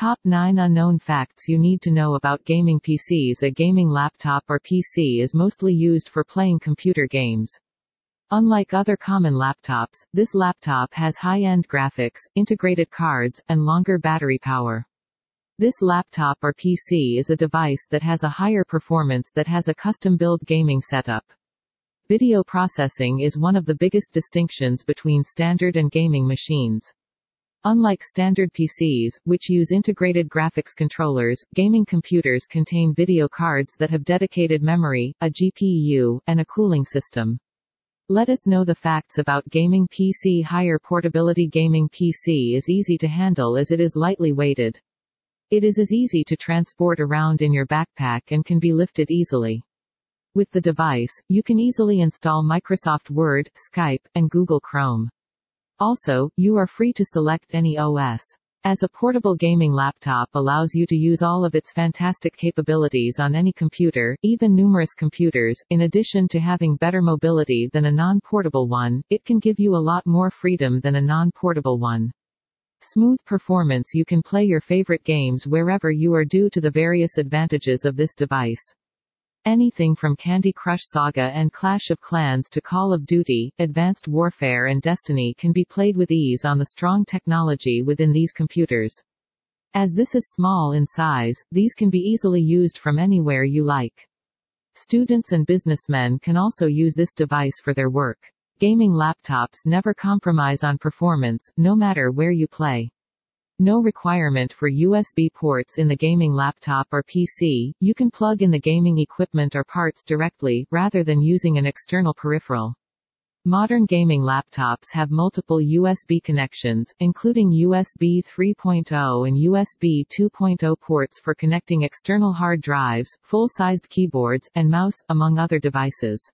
Top 9 Unknown Facts You Need to Know About Gaming PCs A gaming laptop or PC is mostly used for playing computer games. Unlike other common laptops, this laptop has high-end graphics, integrated cards, and longer battery power. This laptop or PC is a device that has a higher performance that has a custom-built gaming setup. Video processing is one of the biggest distinctions between standard and gaming machines. Unlike standard PCs, which use integrated graphics controllers, gaming computers contain video cards that have dedicated memory, a GPU, and a cooling system. Let us know the facts about gaming PC Higher portability Gaming PC is easy to handle as it is lightly weighted. It is as easy to transport around in your backpack and can be lifted easily. With the device, you can easily install Microsoft Word, Skype, and Google Chrome. Also, you are free to select any OS. As a portable gaming laptop allows you to use all of its fantastic capabilities on any computer, even numerous computers, in addition to having better mobility than a non-portable one, it can give you a lot more freedom than a non-portable one. Smooth performance You can play your favorite games wherever you are due to the various advantages of this device. Anything from Candy Crush Saga and Clash of Clans to Call of Duty, Advanced Warfare and Destiny can be played with ease on the strong technology within these computers. As this is small in size, these can be easily used from anywhere you like. Students and businessmen can also use this device for their work. Gaming laptops never compromise on performance, no matter where you play. No requirement for USB ports in the gaming laptop or PC, you can plug in the gaming equipment or parts directly, rather than using an external peripheral. Modern gaming laptops have multiple USB connections, including USB 3.0 and USB 2.0 ports for connecting external hard drives, full-sized keyboards, and mouse, among other devices.